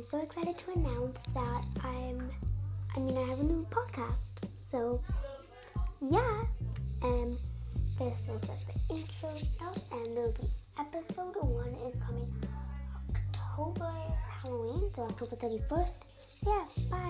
I'm so excited to announce that I'm, I mean, I have a new podcast. So, yeah, um, this is just the intro stuff, and there'll be episode one is coming October Halloween, so October 31st. So, yeah, bye.